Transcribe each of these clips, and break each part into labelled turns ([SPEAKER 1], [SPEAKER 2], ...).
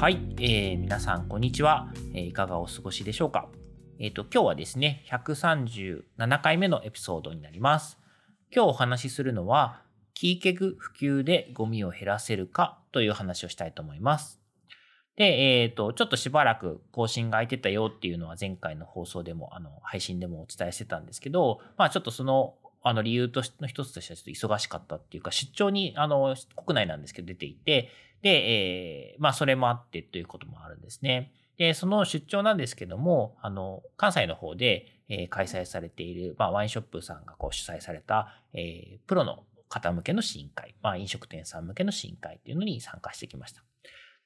[SPEAKER 1] はい、えー皆さんこんにちは、えーいかがお過ごしでしょうか？えっ、と今日はですね137回目のエピソードになります。今日お話しするのはキーケグ普及でゴミを減らせるかという話をしたいと思います。で、えっ、と、ちょっとしばらく更新が空いてたよっていうのは前回の放送でも、あの、配信でもお伝えしてたんですけど、まあちょっとその、あの理由としの一つとしてはちょっと忙しかったっていうか、出張に、あの、国内なんですけど出ていて、で、えーまあそれもあってということもあるんですね。で、その出張なんですけども、あの、関西の方で、えー開催されている、まあワインショップさんがこう主催された、えープロの方向けの試飲会、まあ飲食店さん向けの試飲会っていうのに参加してきました。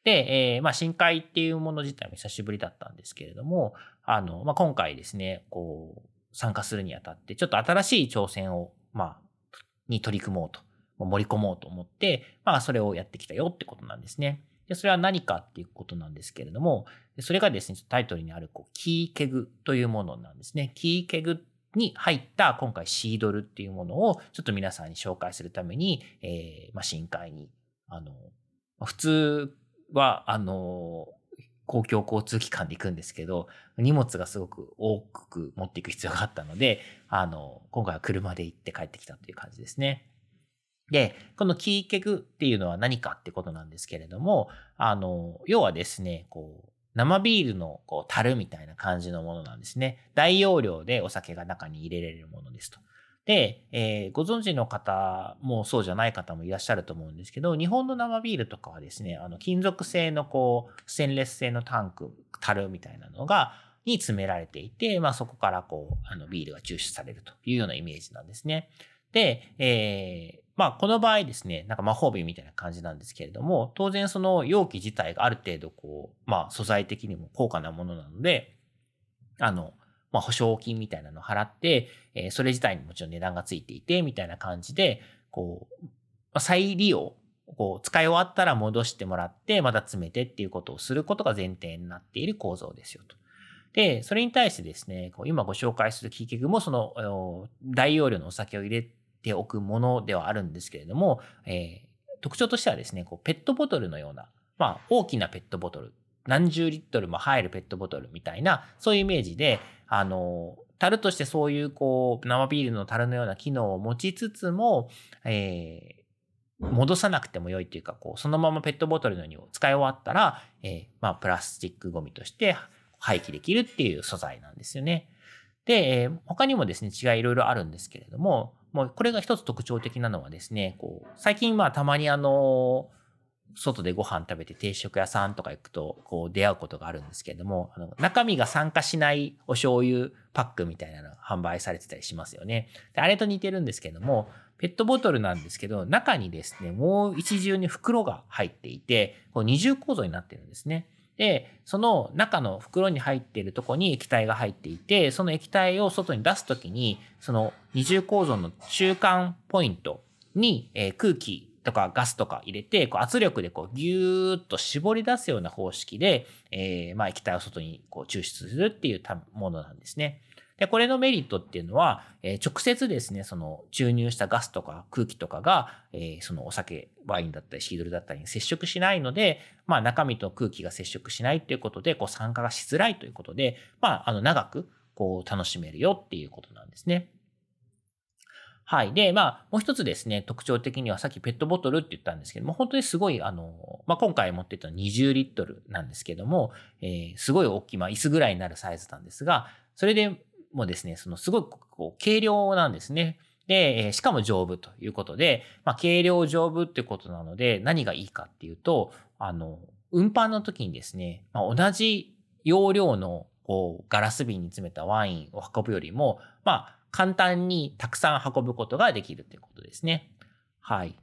[SPEAKER 1] で、えーまあ、深海っていうもの自体も久しぶりだったんですけれども、あの、まあ、今回ですね、こう、参加するにあたって、ちょっと新しい挑戦を、まあ、に取り組もうと、盛り込もうと思って、まあ、それをやってきたよってことなんですね。で、それは何かっていうことなんですけれども、それがですね、タイトルにある、こう、キーケグというものなんですね。キーケグに入った今回シードルっていうものをちょっと皆さんに紹介するために、えーまあ、深海に、あの、普通は、あの、公共交通機関で行くんですけど、荷物がすごく多く持っていく必要があったので、あの、今回は車で行って帰ってきたという感じですね。で、このキーケグっていうのは何かってことなんですけれども、あの、要はですね、こう、生ビールのこう樽みたいな感じのものなんですね。大容量でお酒が中に入れられるものですと。で、えーご存知の方もそうじゃない方もいらっしゃると思うんですけど、日本の生ビールとかはですね、あの金属製のこう、ステンレス製のタンク、樽みたいなのが、に詰められていて、まあそこからこう、あのビールが抽出されるというようなイメージなんですね。で、えーまあこの場合ですね、なんか魔法瓶みたいな感じなんですけれども、当然その容器自体がある程度こう、まあ素材的にも高価なものなので、あの、まあ保証金みたいなのを払って、えーそれ自体にもちろん値段がついていて、みたいな感じで、こう、まあ再利用、こう、使い終わったら戻してもらって、また詰めてっていうことをすることが前提になっている構造ですよと。で、それに対してですね、こう今ご紹介するキーケグもその大容量のお酒を入れておくものではあるんですけれども、えー特徴としてはですね、こうペットボトルのような、まあ大きなペットボトル、何十リットルも入るペットボトルみたいな、そういうイメージで、あの、樽としてそういうこう生ビールの樽のような機能を持ちつつも、えー戻さなくても良いというか、こう、そのままペットボトルのように使い終わったら、えーまあ、プラスチックゴミとして廃棄できるっていう素材なんですよね。で、えー他にもですね、違いいろいろあるんですけれども、もうこれが一つ特徴的なのはですね、こう、最近まあたまにあの、外でご飯食べて定食屋さんとか行くと、こう出会うことがあるんですけれども、あの中身が酸化しないお醤油パックみたいなのが販売されてたりしますよね。であれと似てるんですけども、ペットボトルなんですけど、中にですね、もう一重に袋が入っていて、こう二重構造になってるんですね。で、その中の袋に入っているとこに液体が入っていて、その液体を外に出す時に、その二重構造の中間ポイントに、えー空気とかガスとか入れて、こう圧力でこうギューッと絞り出すような方式で、えーまあ液体を外にこう抽出するっていうたものなんですね。で、これのメリットっていうのは、えー直接ですね、その注入したガスとか空気とかが、えーそのお酒、ワインだったりシードルだったりに接触しないので、まあ中身と空気が接触しないっていうことで、こう酸化がしづらいということで、まああの長くこう楽しめるよっていうことなんですね。はい。で、まあ、もう一つですね、特徴的にはさっきペットボトルって言ったんですけども、本当にすごい、あの、まあ、今回持ってた20リットルなんですけども、えーすごい大きい、まあ、椅子ぐらいになるサイズなんですが、それでもですね、そのすごいこう軽量なんですね。で、しかも丈夫ということで、まあ、軽量丈夫ってことなので、何がいいかっていうと、あの、運搬の時にですね、まあ、同じ容量のこうガラス瓶に詰めたワインを運ぶよりも、まあ、簡単にたくさん運ぶことができるということですね。はい。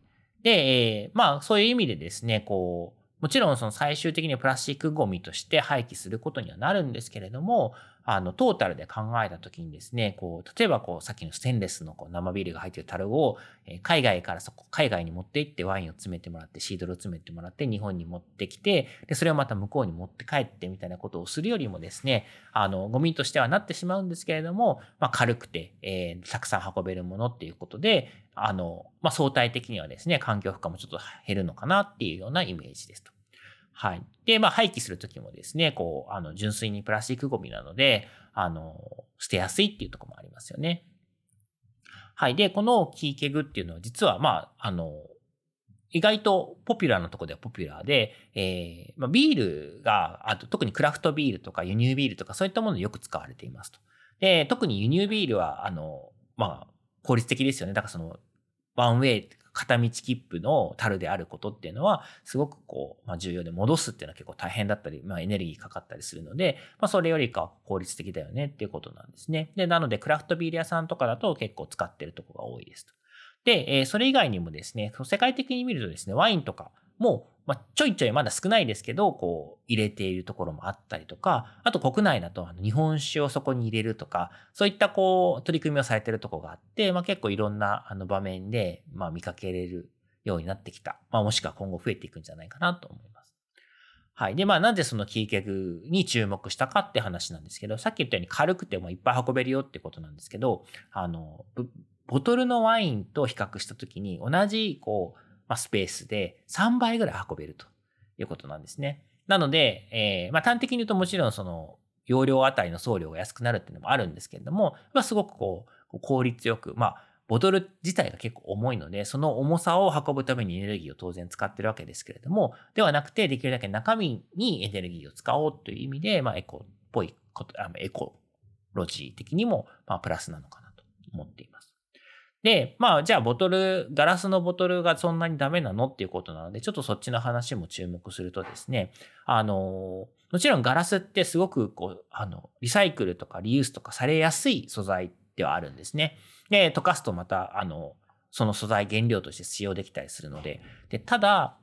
[SPEAKER 1] で、えー、まあそういう意味でですね、こう、もちろんその最終的にプラスチックゴミとして廃棄することにはなるんですけれども、あの、トータルで考えたときにですね、こう、例えばこう、さっきのステンレスのこう生ビールが入っている樽を、え、海外からそこ、海外に持って行ってワインを詰めてもらって、シードルを詰めてもらって、日本に持ってきて、で、それをまた向こうに持って帰ってみたいなことをするよりもですね、あの、ゴミとしてはなってしまうんですけれども、まあ、軽くて、えー、たくさん運べるものっていうことで、あの、まあ、相対的にはですね、環境負荷もちょっと減るのかなっていうようなイメージですと。はい。で、まあ、廃棄するときもですね、こう、あの、純粋にプラスチックゴミなので、あの、捨てやすいっていうとこもありますよね。はい。で、このキーケグっていうのは実は、まあ、あの、意外とポピュラーなとこではポピュラーで、えー、まあ、ビールが、あと特にクラフトビールとか輸入ビールとかそういったものでよく使われていますと。で、特に輸入ビールは、あの、まあ、効率的ですよね。だからその、ワンウェイ片道切符の樽であることっていうのは、すごくこう、まあ、重要で戻すっていうのは結構大変だったり、まあ、エネルギーかかったりするので、まあ、それよりか効率的だよねっていうことなんですね。で、なので、クラフトビール屋さんとかだと結構使ってるとこが多いですと。で、えそれ以外にもですね、世界的に見るとですね、ワインとかも、まあ、ちょいちょいまだ少ないですけど、こう、入れているところもあったりとか、あと国内だとあの日本酒をそこに入れるとか、そういったこう、取り組みをされているところがあって、まあ、結構いろんなあの場面で、まあ、見かけれるようになってきた。まあ、もしくは今後増えていくんじゃないかなと思います。はい。で、まあ、なんでそのキーケグに注目したかって話なんですけど、さっき言ったように軽くてもいっぱい運べるよってことなんですけど、あの、ボトルのワインと比較したときに同じ、こう、まあ、スペースで3倍ぐらい運べるということなんですね。なので、えー、まあ、端的に言うともちろんその容量あたりの送料が安くなるっていうのもあるんですけれども、まあ、すごくこう、効率よく、まあ、ボトル自体が結構重いので、その重さを運ぶためにエネルギーを当然使ってるわけですけれども、ではなくて、できるだけ中身にエネルギーを使おうという意味で、まあ、エコっぽいこと、あエコロジー的にも、まあ、プラスなのかなと思っています。で、まあ、じゃあボトル、ガラスのボトルがそんなにダメなのっていうことなので、ちょっとそっちの話も注目するとですね、あの、もちろんガラスってすごくこう、あの、リサイクルとかリユースとかされやすい素材ではあるんですね。で、溶かすとまた、あの、その素材原料として使用できたりするので、で、ただ、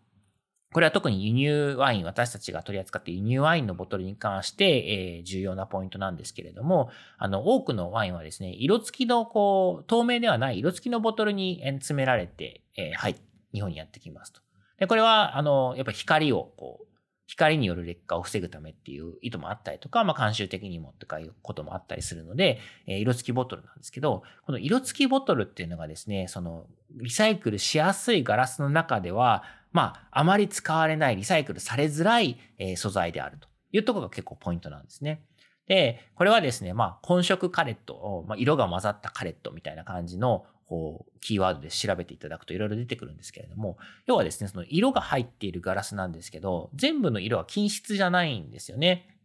[SPEAKER 1] これは特に輸入ワイン、私たちが取り扱っている輸入ワインのボトルに関して、えー、重要なポイントなんですけれども、あの、多くのワインはですね、色付きの、こう、透明ではない色付きのボトルに詰められて、えー、はい、日本にやってきますと。で、これは、あの、やっぱ光を、こう、光による劣化を防ぐためっていう意図もあったりとか、まあ、慣習的にもとかいうこともあったりするので、えー、色付きボトルなんですけど、この色付きボトルっていうのがですね、その、リサイクルしやすいガラスの中では、まあ、あまり使われない、リサイクルされづらい、え、素材であるというところが結構ポイントなんですね。で、これはですね、まあ、混色カレット、まあ、色が混ざったカレットみたいな感じの、こう、キーワードで調べていただくといろいろ出てくるんですけれども、要はですね、その色が入っているガラスなんですけど、全部の色は均質じゃないんですよね。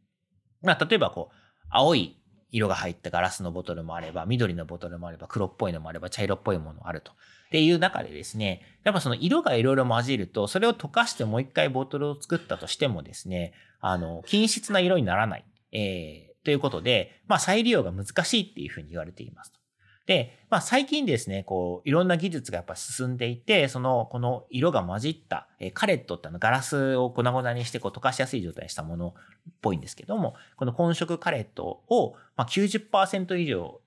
[SPEAKER 1] まあ、例えばこう、青い色が入ったガラスのボトルもあれば、緑のボトルもあれば、黒っぽいのもあれば、茶色っぽいものもあると。っていう中でですね、やっぱその色がいろいろ混じると、それを溶かしてもう一回ボトルを作ったとしてもですね、あの、均質な色にならない。えー、ということで、まあ再利用が難しいっていうふうに言われていますで、まあ最近ですね、こう、いろんな技術がやっぱ進んでいて、その、この色が混じった、えー、カレットってあのガラスを粉々にしてこう溶かしやすい状態にしたものっぽいんですけども、この混色カレットを、まあ、90%以上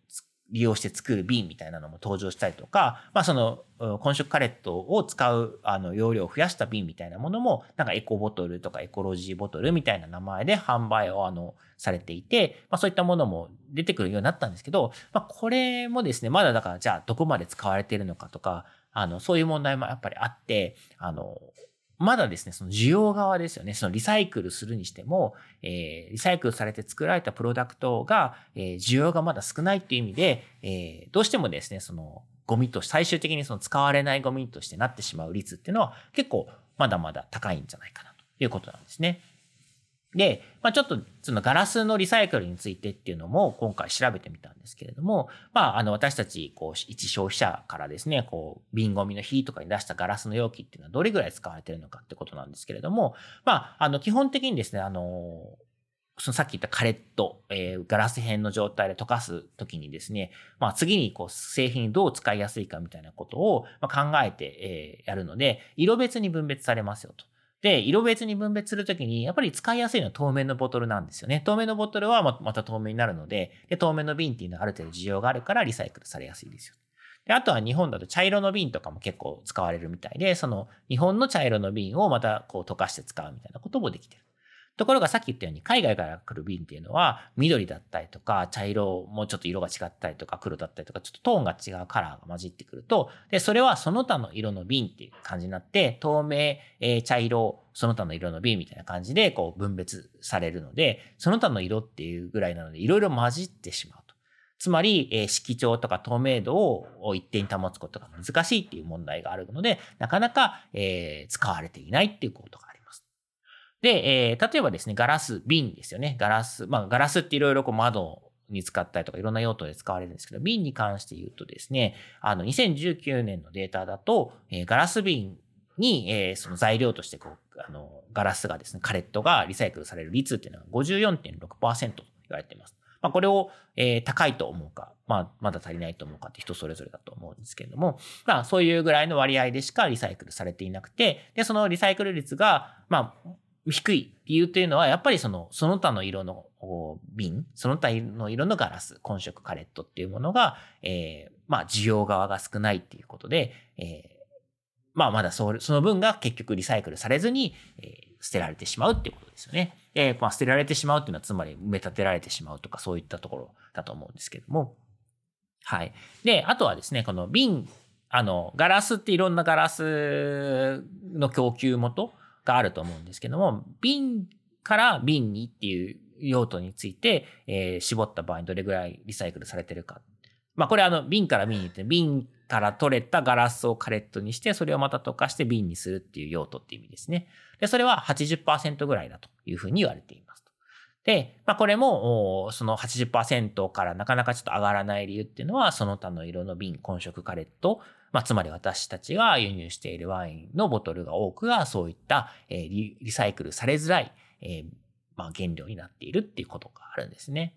[SPEAKER 1] 利用して作る瓶みたいなのも登場したりとか、まあその混色カレットを使うあの容量を増やした瓶みたいなものも、なんかエコボトルとかエコロジーボトルみたいな名前で販売をあのされていて、まあそういったものも出てくるようになったんですけど、まあこれもですね、まだだからじゃあどこまで使われているのかとか、あの、そういう問題もやっぱりあって、あの、まだですね、その需要側ですよね。そのリサイクルするにしても、えー、リサイクルされて作られたプロダクトが、えー、需要がまだ少ないっていう意味で、えー、どうしてもですね、そのゴミとして最終的にその使われないゴミとしてなってしまう率っていうのは結構まだまだ高いんじゃないかなということなんですね。で、まあ、ちょっとそのガラスのリサイクルについてっていうのも今回調べてみたんですけれども、まあ、あの私たちこう一消費者からですね、こう瓶ゴミの日とかに出したガラスの容器っていうのはどれぐらい使われてるのかってことなんですけれども、まあ、あの基本的にですね、あの、そのさっき言ったカレット、えー、ガラス片の状態で溶かすときにですね、まあ次にこう製品どう使いやすいかみたいなことを考えて、えー、やるので、色別に分別されますよと。で、色別に分別するときに、やっぱり使いやすいのは透明のボトルなんですよね。透明のボトルはまた透明になるので、で透明の瓶っていうのはある程度需要があるからリサイクルされやすいですよ。で、あとは日本だと茶色の瓶とかも結構使われるみたいで、その日本の茶色の瓶をまたこう溶かして使うみたいなこともできてる。ところがさっき言ったように海外から来る瓶っていうのは緑だったりとか茶色もうちょっと色が違ったりとか黒だったりとかちょっとトーンが違うカラーが混じってくるとでそれはその他の色の瓶っていう感じになって透明、えー、茶色その他の色の瓶みたいな感じでこう分別されるのでその他の色っていうぐらいなのでいろいろ混じってしまうと。つまり、えー、色調とか透明度を一定に保つことが難しいっていう問題があるのでなかなか、えー、使われていないっていうことがで、えー、例えばですね、ガラス、瓶ですよね。ガラス、まあ、ガラスっていろいろこう窓に使ったりとかいろんな用途で使われるんですけど、瓶に関して言うとですね、あの、2019年のデータだと、えー、ガラス瓶に、えー、その材料としてこう、あの、ガラスがですね、カレットがリサイクルされる率っていうのは54.6%と言われています。まあ、これを、えー、高いと思うか、まあ、まだ足りないと思うかって人それぞれだと思うんですけれども、まあ、そういうぐらいの割合でしかリサイクルされていなくて、で、そのリサイクル率が、まあ、低い理由というのは、やっぱりその、その他の色の瓶、その他の色のガラス、混色カレットっていうものが、えー、まあ、需要側が少ないっていうことで、えー、まあ、まだそその分が結局リサイクルされずに、えー、捨てられてしまうっていうことですよね。で、まあ、捨てられてしまうっていうのは、つまり埋め立てられてしまうとか、そういったところだと思うんですけども。はい。で、あとはですね、この瓶、あの、ガラスっていろんなガラスの供給元があると思うんですけども、瓶から瓶にっていう用途について、えー、絞った場合にどれぐらいリサイクルされてるか。まあこれあの瓶から瓶にって、瓶から取れたガラスをカレットにして、それをまた溶かして瓶にするっていう用途っていう意味ですね。で、それは80%ぐらいだというふうに言われています。で、まあこれも、その80%からなかなかちょっと上がらない理由っていうのは、その他の色の瓶、混色カレット、まあ、つまり私たちが輸入しているワインのボトルが多くがそういった、えー、リサイクルされづらい、えー、まあ、原料になっているっていうことがあるんですね。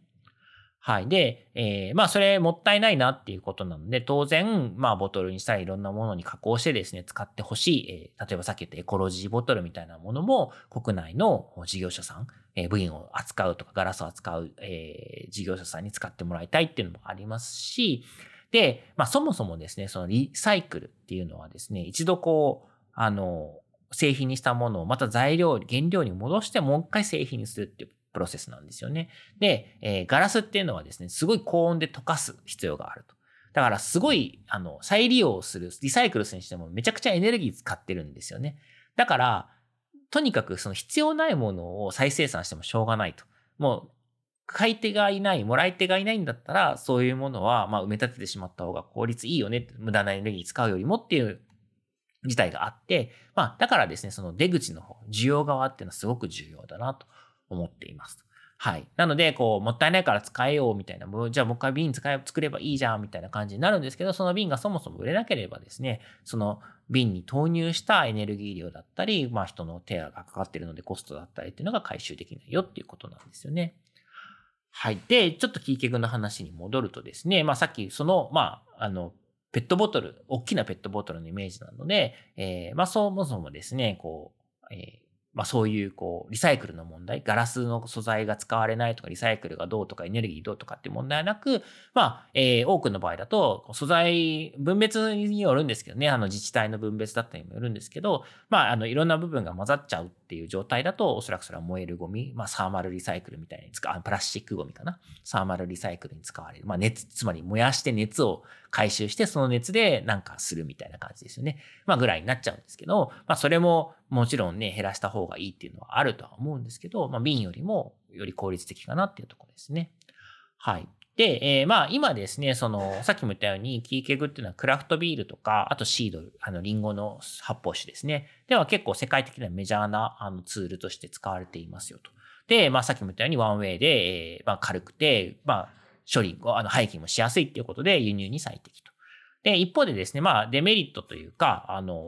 [SPEAKER 1] はい。で、えー、まあ、それもったいないなっていうことなので、当然、まあ、ボトルにしたらいろんなものに加工してですね、使ってほしい、えー、例えばさっき言ったエコロジーボトルみたいなものも、国内の事業者さん、えー、部品を扱うとか、ガラスを扱う、えー、事業者さんに使ってもらいたいっていうのもありますし、で、まあそもそもですね、そのリサイクルっていうのはですね、一度こう、あの、製品にしたものをまた材料、原料に戻してもう一回製品にするっていうプロセスなんですよね。で、えー、ガラスっていうのはですね、すごい高温で溶かす必要があると。だからすごい、あの、再利用する、リサイクルするにしてもめちゃくちゃエネルギー使ってるんですよね。だから、とにかくその必要ないものを再生産してもしょうがないと。もう買い手がいない、もらい手がいないんだったら、そういうものは、まあ、埋め立ててしまった方が効率いいよね。無駄なエネルギー使うよりもっていう事態があって、まあ、だからですね、その出口の方、需要側っていうのはすごく重要だなと思っています。はい。なので、こう、もったいないから使えようみたいな、じゃあもう一回瓶使え、作ればいいじゃんみたいな感じになるんですけど、その瓶がそもそも売れなければですね、その瓶に投入したエネルギー量だったり、まあ人の手がかかっているのでコストだったりっていうのが回収できないよっていうことなんですよね。はい。で、ちょっとキーケグの話に戻るとですね、まあさっきその、まあ、あの、ペットボトル、大きなペットボトルのイメージなので、えー、まあそもそもですね、こう、えー、まあそういうこうリサイクルの問題、ガラスの素材が使われないとかリサイクルがどうとかエネルギーどうとかっていう問題はなく、まあ、えー、多くの場合だと素材、分別によるんですけどね、あの自治体の分別だったりもよるんですけど、まああのいろんな部分が混ざっちゃうっていう状態だと、おそらくそれは燃えるゴミ、まあサーマルリサイクルみたいに使う、プラスチックゴミかな。サーマルリサイクルに使われる。まあ熱、つまり燃やして熱を回収して、その熱でなんかするみたいな感じですよね。まあぐらいになっちゃうんですけど、まあそれももちろんね、減らした方がいいっていうのはあるとは思うんですけど、まあ、瓶よりもより効率的かなっていうところですね。はい。で、えー、まあ今ですね、その、さっきも言ったように、キーケグっていうのはクラフトビールとか、あとシードル、あの、リンゴの発泡酒ですね。では結構世界的なメジャーなあのツールとして使われていますよと。で、まあさっきも言ったようにワンウェイで、えー、まあ軽くて、まあ処理、あの廃棄もしやすいっていうことで輸入に最適と。で、一方でですね、まあデメリットというか、あの、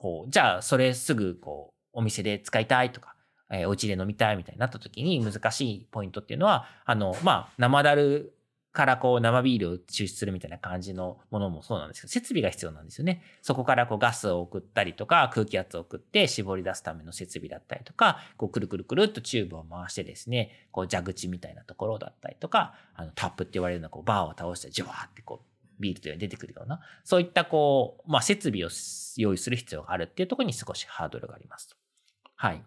[SPEAKER 1] こう、じゃあそれすぐこう、お店で使いたいとか、えー、お家で飲みたいみたいになった時に難しいポイントっていうのは、あの、まあ、生だるからこう生ビールを抽出するみたいな感じのものもそうなんですけど、設備が必要なんですよね。そこからこうガスを送ったりとか、空気圧を送って絞り出すための設備だったりとか、こうくるくるくるっとチューブを回してですね、こう蛇口みたいなところだったりとか、あのタップって言われるようなこうバーを倒してジュワーってこうビールというのが出てくるような、そういったこう、まあ設備を用意する必要があるっていうところに少しハードルがありますと。はい。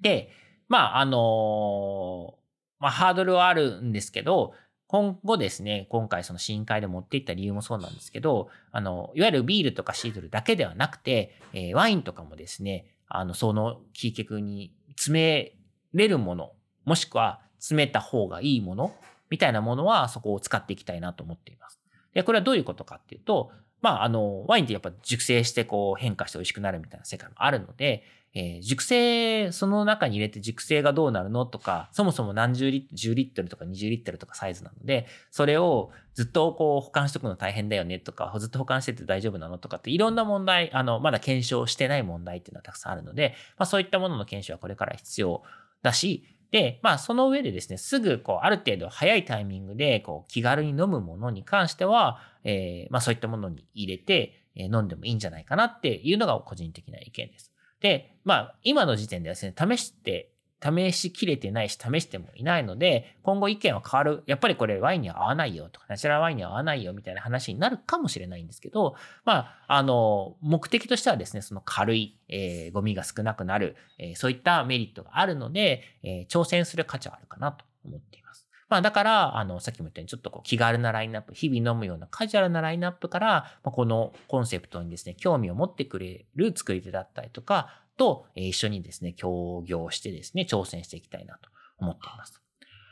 [SPEAKER 1] で、まああのまあハードルはあるんですけど、今後ですね、今回その試飲会で持っていった理由もそうなんですけど、あの、いわゆるビールとかシードルだけではなくて、えー、ワインとかもですね、あの、そのキーケクに詰めれるもの、もしくは詰めた方がいいもの、みたいなものはそこを使っていきたいなと思っています。で、これはどういうことかっていうと、まあ、あの、ワインってやっぱ熟成してこう変化して美味しくなるみたいな世界もあるので、えー、熟成、その中に入れて熟成がどうなるのとか、そもそも何十リットル、10リットルとか20リットルとかサイズなので、それをずっとこう保管しとくの大変だよねとか、ずっと保管してて大丈夫なのとかっていろんな問題、あの、まだ検証してない問題っていうのはたくさんあるので、まあそういったものの検証はこれから必要だし、で、まあその上でですね、すぐこうある程度早いタイミングでこう気軽に飲むものに関しては、えー、まあそういったものに入れて、え、飲んでもいいんじゃないかなっていうのが個人的な意見です。で、まあ、今の時点ではですね、試して、試しきれてないし、試してもいないので、今後意見は変わる。やっぱりこれワインには合わないよとか、ナチュラルワインには合わないよみたいな話になるかもしれないんですけど、まあ、あの、目的としてはですね、その軽い、えー、ゴミが少なくなる、えー、そういったメリットがあるので、えー、挑戦する価値はあるかなと思っています。まあだから、あの、さっきも言ったようにちょっとこう気軽なラインナップ、日々飲むようなカジュアルなラインナップから、まあ、このコンセプトにですね、興味を持ってくれる作り手だったりとか、と一緒にですね、協業してですね、挑戦していきたいなと思っています。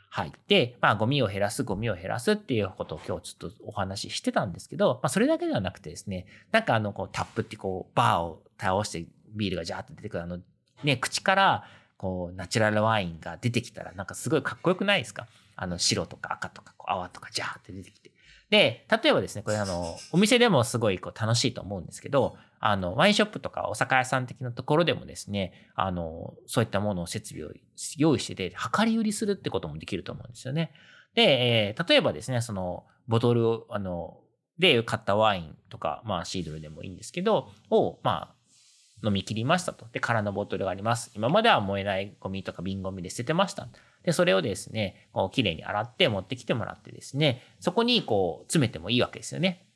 [SPEAKER 1] はい。で、まあ、ゴミを減らす、ゴミを減らすっていうことを今日ちょっとお話ししてたんですけど、まあ、それだけではなくてですね、なんかあの、こう、タップってこう、バーを倒してビールがジャーって出てくる、あの、ね、口から、こう、ナチュラルワインが出てきたら、なんかすごいかっこよくないですか？あの、白とか赤とか、こう泡とかジャーって出てきて。で、例えばですね、これあの、お店でもすごいこう楽しいと思うんですけど、あの、ワインショップとかお酒屋さん的なところでもですね、あの、そういったものを設備を用意してて、量り売りするってこともできると思うんですよね。で、えー、例えばですね、その、ボトルを、あの、で買ったワインとか、まあシードルでもいいんですけど、を、まあ、飲み切りましたと。で、空のボトルがあります。今までは燃えないゴミとか瓶ゴミで捨ててました。で、それをですね、こう、きれいに洗って持ってきてもらってですね、そこにこう、詰めてもいいわけですよね。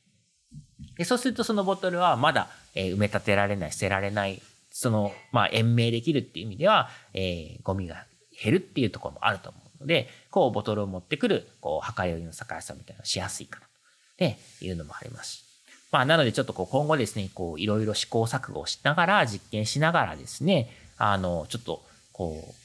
[SPEAKER 1] で、そうするとそのボトルはまだ、え、埋め立てられない、捨てられない、その、まあ、延命できるっていう意味では、えー、ゴミが減るっていうところもあると思うので、こう、ボトルを持ってくる、こう、量り売りの酒屋さんみたいなのしやすいかなと、で、いうのもありますし。まあ、なのでちょっとこう今後ですね、こういろいろ試行錯誤しながら、実験しながらですね、あの、ちょっとこう、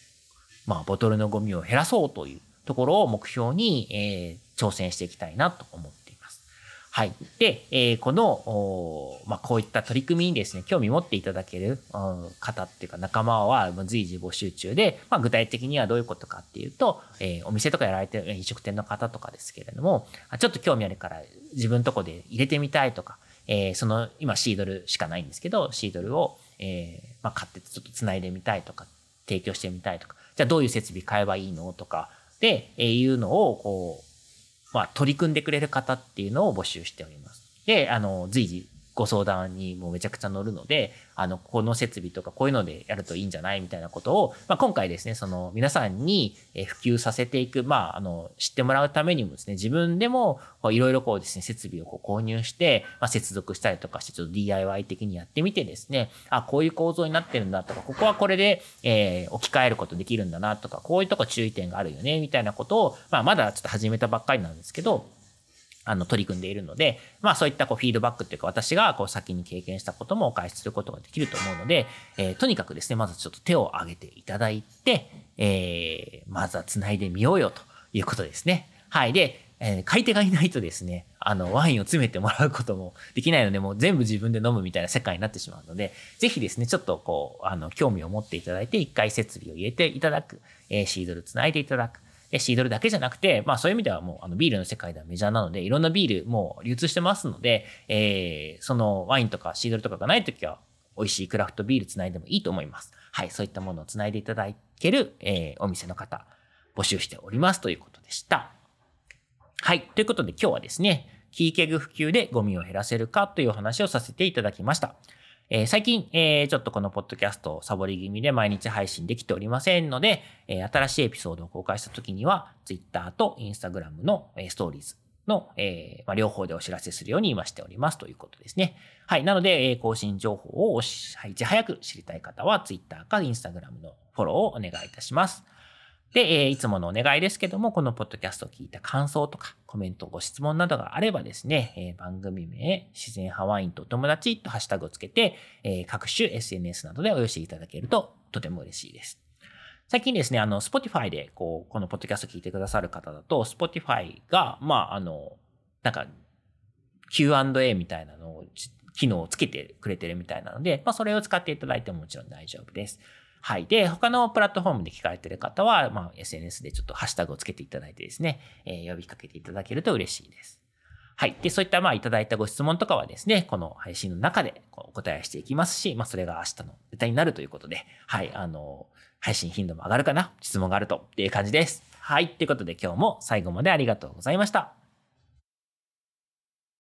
[SPEAKER 1] まあ、ボトルのゴミを減らそうというところを目標に、えー、挑戦していきたいなと思っていますはい。で、えー、この、まあ、こういった取り組みにですね、興味持っていただける、方っていうか仲間は随時募集中で、まあ、具体的にはどういうことかっていうと、えー、お店とかやられてる飲食店の方とかですけれども、ちょっと興味あるから自分のとこで入れてみたいとか、えー、その、今シードルしかないんですけど、シードルを、えー、まあ、買ってちょっと繋いでみたいとか、提供してみたいとか、じゃあどういう設備買えばいいのとか、で、えー、いうのを、こう、まあ、取り組んでくれる方っていうのを募集しております。で、あの、随時ご相談にもめちゃくちゃ乗るので、あの、この設備とかこういうのでやるといいんじゃないみたいなことを、まあ、今回ですね、その皆さんに普及させていく、まあ、あの、知ってもらうためにもですね、自分でもいろいろこうですね、設備をこう購入して、まあ、接続したりとかして、ちょっと DIY 的にやってみてですね、あ、こういう構造になってるんだとか、ここはこれで、えー、置き換えることできるんだなとか、こういうとこ注意点があるよね、みたいなことを、まあ、まだちょっと始めたばっかりなんですけど、あの、取り組んでいるので、まあそういったこうフィードバックっていうか私がこう先に経験したこともお返しすることができると思うので、えー、とにかくですね、まずちょっと手を挙げていただいて、えー、まずは繋いでみようよということですね。はい。で、えー、買い手がいないとですね、あの、ワインを詰めてもらうこともできないので、もう全部自分で飲むみたいな世界になってしまうので、ぜひですね、ちょっとこう、あの、興味を持っていただいて、一回設備を入れていただく、えー、シードル繋いでいただく、シードルだけじゃなくて、まあそういう意味ではもうあのビールの世界ではメジャーなので、いろんなビールもう流通してますので、えー、そのワインとかシードルとかがないときは、美味しいクラフトビールつないでもいいと思います。はい、そういったものをつないでいただける、えー、お店の方、募集しておりますということでした。はい。ということで今日はですね、キーケグ普及でゴミを減らせるかというお話をさせていただきました。えー、最近、えー、ちょっとこのポッドキャストをサボり気味で毎日配信できておりませんので、えー、新しいエピソードを公開した時には、Twitter と Instagram の、えストーリーズの、えまあ、両方でお知らせするように今しておりますということですね。はい。なので、え更新情報をいち早く知りたい方は Twitter か Instagram のフォローをお願いいたします。で、えいつものお願いですけども、このポッドキャストを聞いた感想とか、コメント、ご質問などがあればですね、え番組名、自然派ワインとお友達とハッシュタグをつけて、え各種 SNS などでお寄せいただけるととても嬉しいです。最近ですね、あの、Spotify で、こう、このポッドキャストを聞いてくださる方だと、Spotify が、まあ、あの、なんか、Q&A みたいなのを、機能をつけてくれてるみたいなので、まあ、それを使っていただいてももちろん大丈夫です。はい。で、他のプラットフォームで聞かれてる方は、まあ、SNS でちょっとハッシュタグをつけていただいてですね、えー、呼びかけていただけると嬉しいです。はい。で、そういった、まあ、いただいたご質問とかはですね、この配信の中でお答えしていきますし、まあ、それが明日のネタになるということで、はい。あの、配信頻度も上がるかな？質問があるとっていう感じです。はい。ということで今日も最後までありがとうございました。